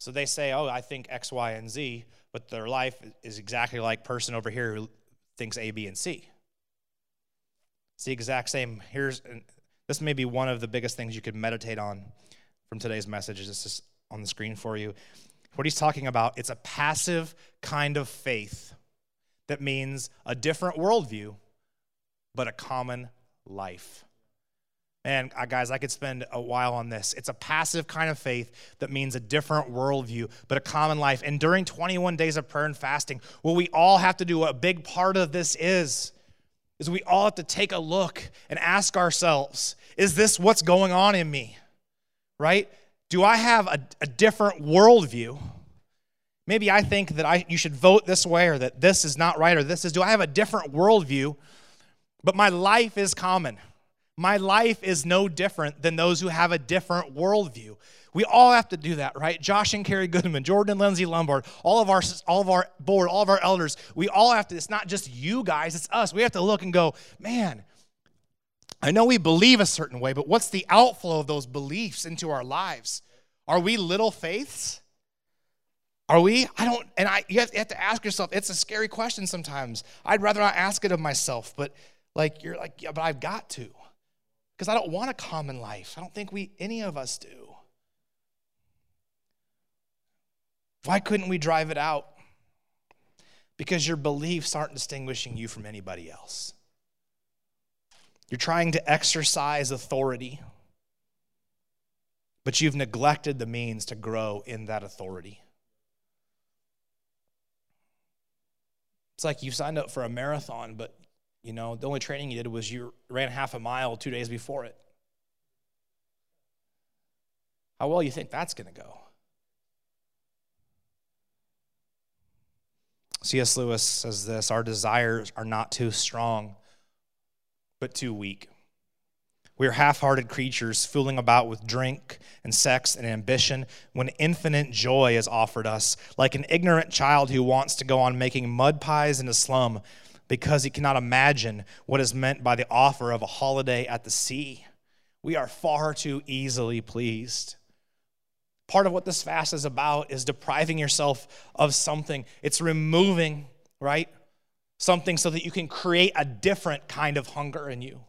So they say, "Oh, I think X, Y, and Z," but their life is exactly like person over here who thinks A, B, and C. It's the exact same. Here's this may be one of the biggest things you could meditate on from today's message. This is on the screen for you. What he's talking about, it's a passive kind of faith that means a different worldview, but a common life. And uh, guys, I could spend a while on this. It's a passive kind of faith that means a different worldview, but a common life. And during 21 days of prayer and fasting, what we all have to do, a big part of this is, is we all have to take a look and ask ourselves, is this what's going on in me? Right? Do I have a, a different worldview? Maybe I think that I, you should vote this way or that this is not right or this is. Do I have a different worldview? But my life is common. My life is no different than those who have a different worldview. We all have to do that, right? Josh and Carrie Goodman, Jordan and Lindsay Lombard, all of our all of our board, all of our elders. We all have to. It's not just you guys; it's us. We have to look and go, man. I know we believe a certain way, but what's the outflow of those beliefs into our lives? Are we little faiths? Are we? I don't, and I, you have, you have to ask yourself, it's a scary question sometimes. I'd rather not ask it of myself, but like, you're like, yeah, but I've got to. Because I don't want a common life. I don't think we, any of us do. Why couldn't we drive it out? Because your beliefs aren't distinguishing you from anybody else. You're trying to exercise authority but you've neglected the means to grow in that authority. It's like you signed up for a marathon, but you know, the only training you did was you ran half a mile two days before it. How well you think that's going to go? C.S. Lewis says this Our desires are not too strong, but too weak. We are half hearted creatures fooling about with drink and sex and ambition when infinite joy is offered us, like an ignorant child who wants to go on making mud pies in a slum because he cannot imagine what is meant by the offer of a holiday at the sea. We are far too easily pleased. Part of what this fast is about is depriving yourself of something. It's removing, right? Something so that you can create a different kind of hunger in you.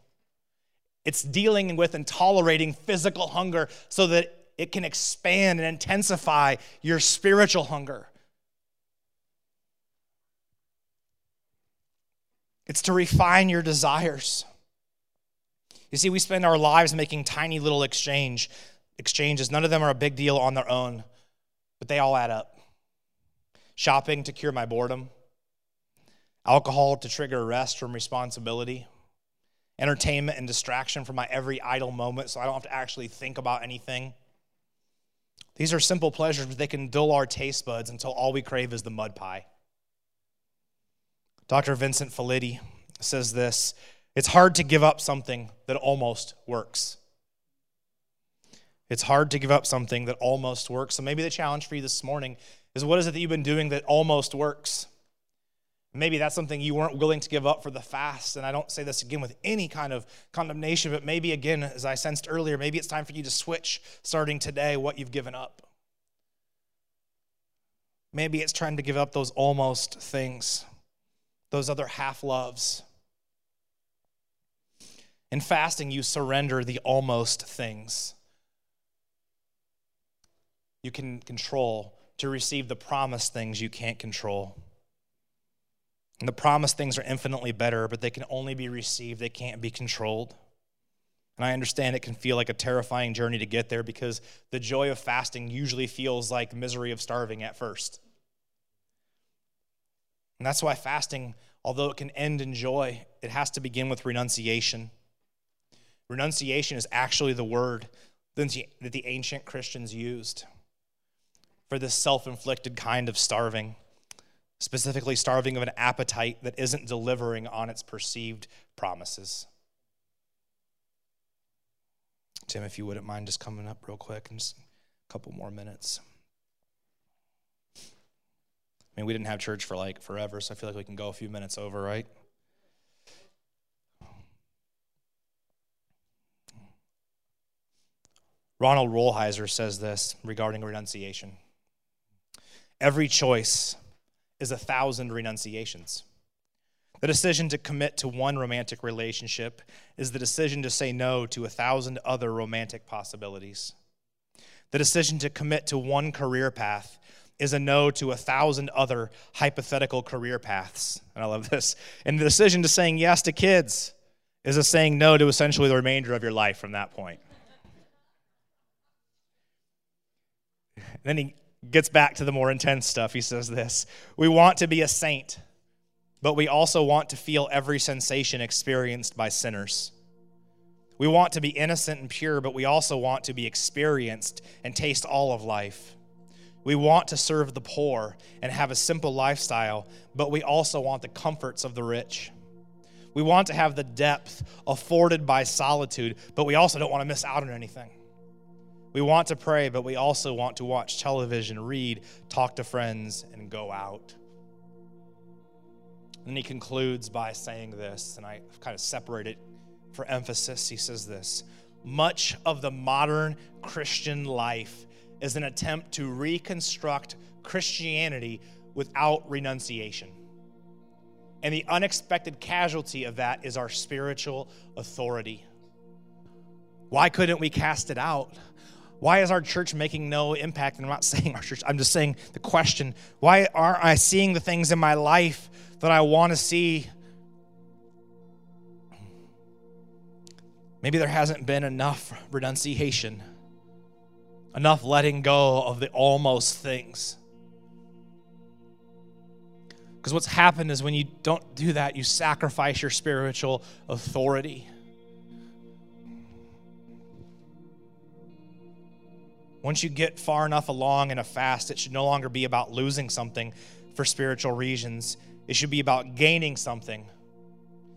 It's dealing with and tolerating physical hunger so that it can expand and intensify your spiritual hunger. It's to refine your desires. You see, we spend our lives making tiny little exchange exchanges. None of them are a big deal on their own, but they all add up. Shopping to cure my boredom, alcohol to trigger rest from responsibility, entertainment and distraction from my every idle moment so I don't have to actually think about anything. These are simple pleasures, but they can dull our taste buds until all we crave is the mud pie. Dr. Vincent Felitti says this It's hard to give up something that almost works. It's hard to give up something that almost works. So maybe the challenge for you this morning is what is it that you've been doing that almost works? Maybe that's something you weren't willing to give up for the fast. And I don't say this again with any kind of condemnation, but maybe again, as I sensed earlier, maybe it's time for you to switch starting today what you've given up. Maybe it's trying to give up those almost things, those other half loves. In fasting, you surrender the almost things you can control to receive the promised things you can't control. And the promised things are infinitely better, but they can only be received, they can't be controlled. And I understand it can feel like a terrifying journey to get there because the joy of fasting usually feels like misery of starving at first. And that's why fasting, although it can end in joy, it has to begin with renunciation. Renunciation is actually the word that the ancient Christians used for this self inflicted kind of starving, specifically starving of an appetite that isn't delivering on its perceived promises. Tim, if you wouldn't mind just coming up real quick and just a couple more minutes. I mean, we didn't have church for like forever, so I feel like we can go a few minutes over, right? Ronald Rolheiser says this regarding renunciation. Every choice is a thousand renunciations. The decision to commit to one romantic relationship is the decision to say no to a thousand other romantic possibilities. The decision to commit to one career path is a no to a thousand other hypothetical career paths. And I love this. And the decision to saying yes to kids is a saying no to essentially the remainder of your life from that point. And then he gets back to the more intense stuff. He says this We want to be a saint, but we also want to feel every sensation experienced by sinners. We want to be innocent and pure, but we also want to be experienced and taste all of life. We want to serve the poor and have a simple lifestyle, but we also want the comforts of the rich. We want to have the depth afforded by solitude, but we also don't want to miss out on anything. We want to pray, but we also want to watch television, read, talk to friends, and go out. And he concludes by saying this, and I kind of separate it for emphasis. He says this Much of the modern Christian life is an attempt to reconstruct Christianity without renunciation. And the unexpected casualty of that is our spiritual authority. Why couldn't we cast it out? Why is our church making no impact? And I'm not [LAUGHS] saying our church, I'm just saying the question why aren't I seeing the things in my life that I want to see? Maybe there hasn't been enough renunciation. Enough letting go of the almost things. Because what's happened is when you don't do that, you sacrifice your spiritual authority. Once you get far enough along in a fast, it should no longer be about losing something for spiritual reasons. It should be about gaining something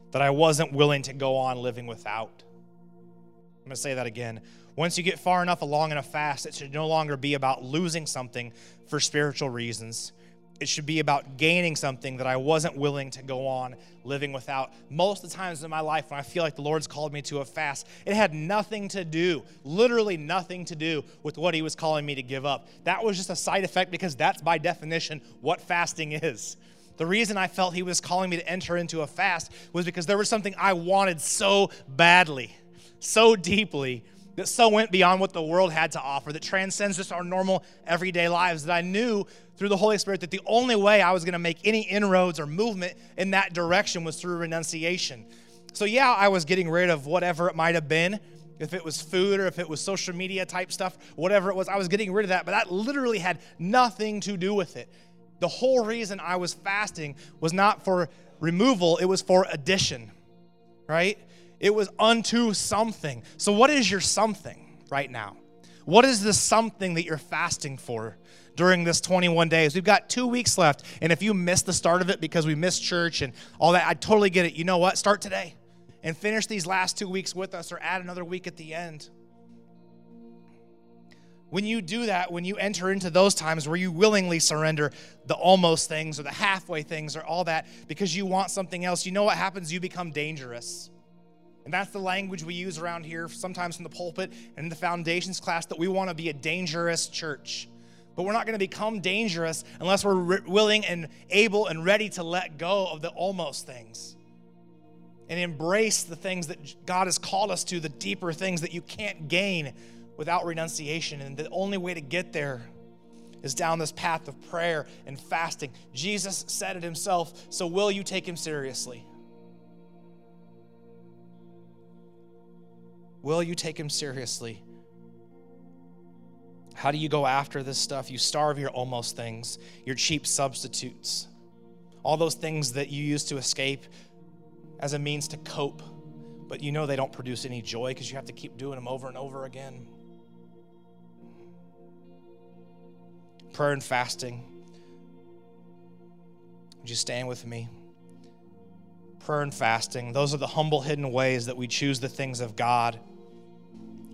that I wasn't willing to go on living without. I'm going to say that again. Once you get far enough along in a fast, it should no longer be about losing something for spiritual reasons it should be about gaining something that I wasn't willing to go on living without. Most of the times in my life, when I feel like the Lord's called me to a fast, it had nothing to do, literally nothing to do with what He was calling me to give up. That was just a side effect because that's by definition what fasting is. The reason I felt He was calling me to enter into a fast was because there was something I wanted so badly, so deeply that so went beyond what the world had to offer, that transcends just our normal everyday lives, that I knew through the Holy Spirit that the only way I was going to make any inroads or movement in that direction was through renunciation. So, yeah, I was getting rid of whatever it might have been. If it was food or if it was social media type stuff, whatever it was, I was getting rid of that. But that literally had nothing to do with it. The whole reason I was fasting was not for removal, it was for addition, right? It was unto something. So, what is your something right now? What is the something that you're fasting for during this 21 days? We've got two weeks left. And if you missed the start of it because we missed church and all that, I totally get it. You know what? Start today and finish these last two weeks with us or add another week at the end. When you do that, when you enter into those times where you willingly surrender the almost things or the halfway things or all that because you want something else, you know what happens? You become dangerous. And that's the language we use around here, sometimes in the pulpit and in the foundations class, that we want to be a dangerous church. But we're not going to become dangerous unless we're re- willing and able and ready to let go of the almost things and embrace the things that God has called us to, the deeper things that you can't gain without renunciation. And the only way to get there is down this path of prayer and fasting. Jesus said it himself, so will you take him seriously? Will you take him seriously? How do you go after this stuff? You starve your almost things, your cheap substitutes, all those things that you use to escape as a means to cope, but you know they don't produce any joy because you have to keep doing them over and over again. Prayer and fasting. Would you stand with me? Prayer and fasting, those are the humble, hidden ways that we choose the things of God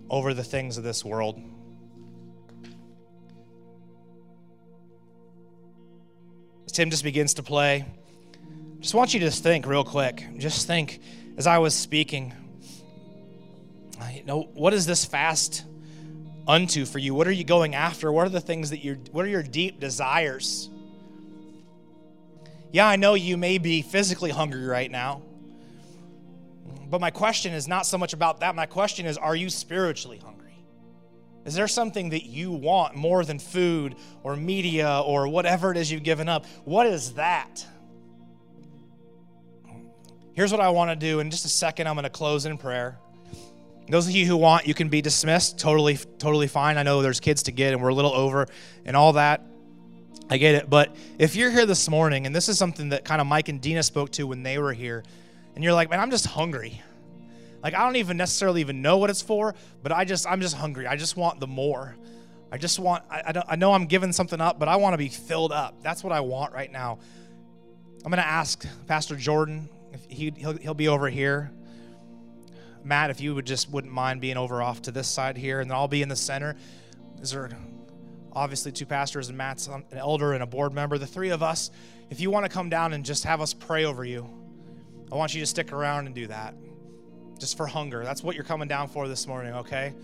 over the things of this world. As Tim just begins to play, just want you to think real quick. Just think as I was speaking, you know, what is this fast unto for you? What are you going after? What are the things that you're, what are your deep desires? Yeah, I know you may be physically hungry right now. But my question is not so much about that. My question is, are you spiritually hungry? Is there something that you want more than food or media or whatever it is you've given up? What is that? Here's what I want to do. In just a second, I'm going to close in prayer. Those of you who want, you can be dismissed. Totally, totally fine. I know there's kids to get, and we're a little over and all that. I get it. But if you're here this morning, and this is something that kind of Mike and Dina spoke to when they were here, and you're like, man, I'm just hungry. Like I don't even necessarily even know what it's for, but I just I'm just hungry. I just want the more. I just want I, I, don't, I know I'm giving something up, but I want to be filled up. That's what I want right now. I'm to ask Pastor Jordan if he he'll, he'll be over here. Matt, if you would just wouldn't mind being over off to this side here, and then I'll be in the center. Is there obviously two pastors and Matt's an elder and a board member, the three of us. If you want to come down and just have us pray over you, I want you to stick around and do that. Just for hunger. That's what you're coming down for this morning, okay?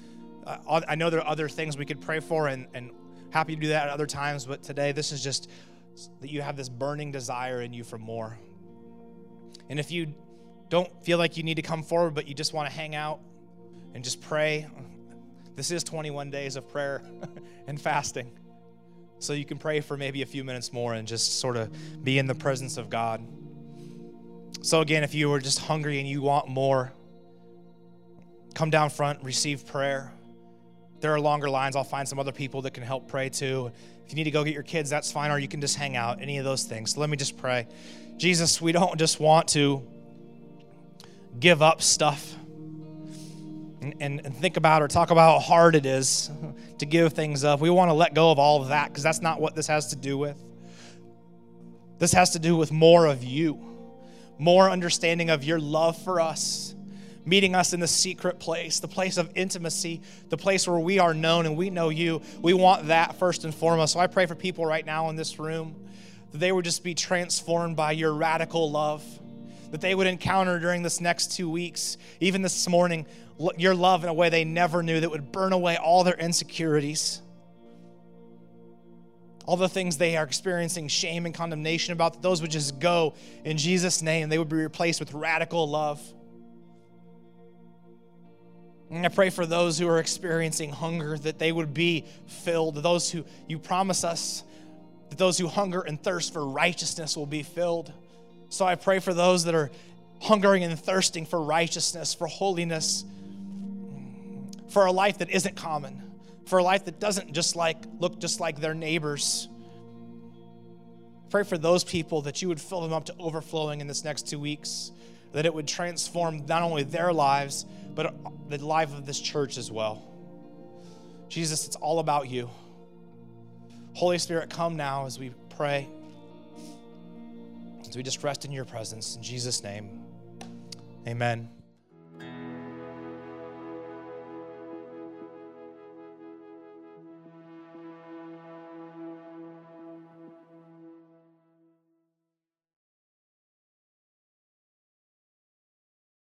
Uh, I know there are other things we could pray for and, and happy to do that at other times, but today this is just that you have this burning desire in you for more. And if you don't feel like you need to come forward, but you just want to hang out and just pray, this is 21 days of prayer [LAUGHS] and fasting. So you can pray for maybe a few minutes more and just sort of be in the presence of God. So, again, if you are just hungry and you want more, come down front, receive prayer. there are longer lines, I'll find some other people that can help pray too. If you need to go get your kids, that's fine, or you can just hang out, any of those things. So let me just pray. Jesus, we don't just want to give up stuff and, and, think about or talk about how hard it is [LAUGHS] to give things up. We want to let go of all of that because that's not what this has to do with. This has to do with more of you, more understanding of your love for us, meeting us in the secret place, the place of intimacy, the place where we are known and we know you. We want that first and foremost. So I pray for people right now in this room that they would just be transformed by your radical love, that they would encounter during this next two weeks, even this morning, your love in a way they never knew that would burn away all their insecurities. All the things they are experiencing shame and condemnation about, those would just go in Jesus' name. They would be replaced with radical love. And I pray for those who are experiencing hunger that they would be filled. Those who you promise us that those who hunger and thirst for righteousness will be filled. So I pray for those that are hungering and thirsting for righteousness, for holiness, for a life that isn't common, for a life that doesn't just like look just like their neighbors. Pray for those people that you would fill them up to overflowing in this next two weeks, that it would transform not only their lives, but the life of this church as well. Jesus, it's all about you. Holy Spirit, come now as we pray, as we just rest in your presence. In Jesus' name, amen.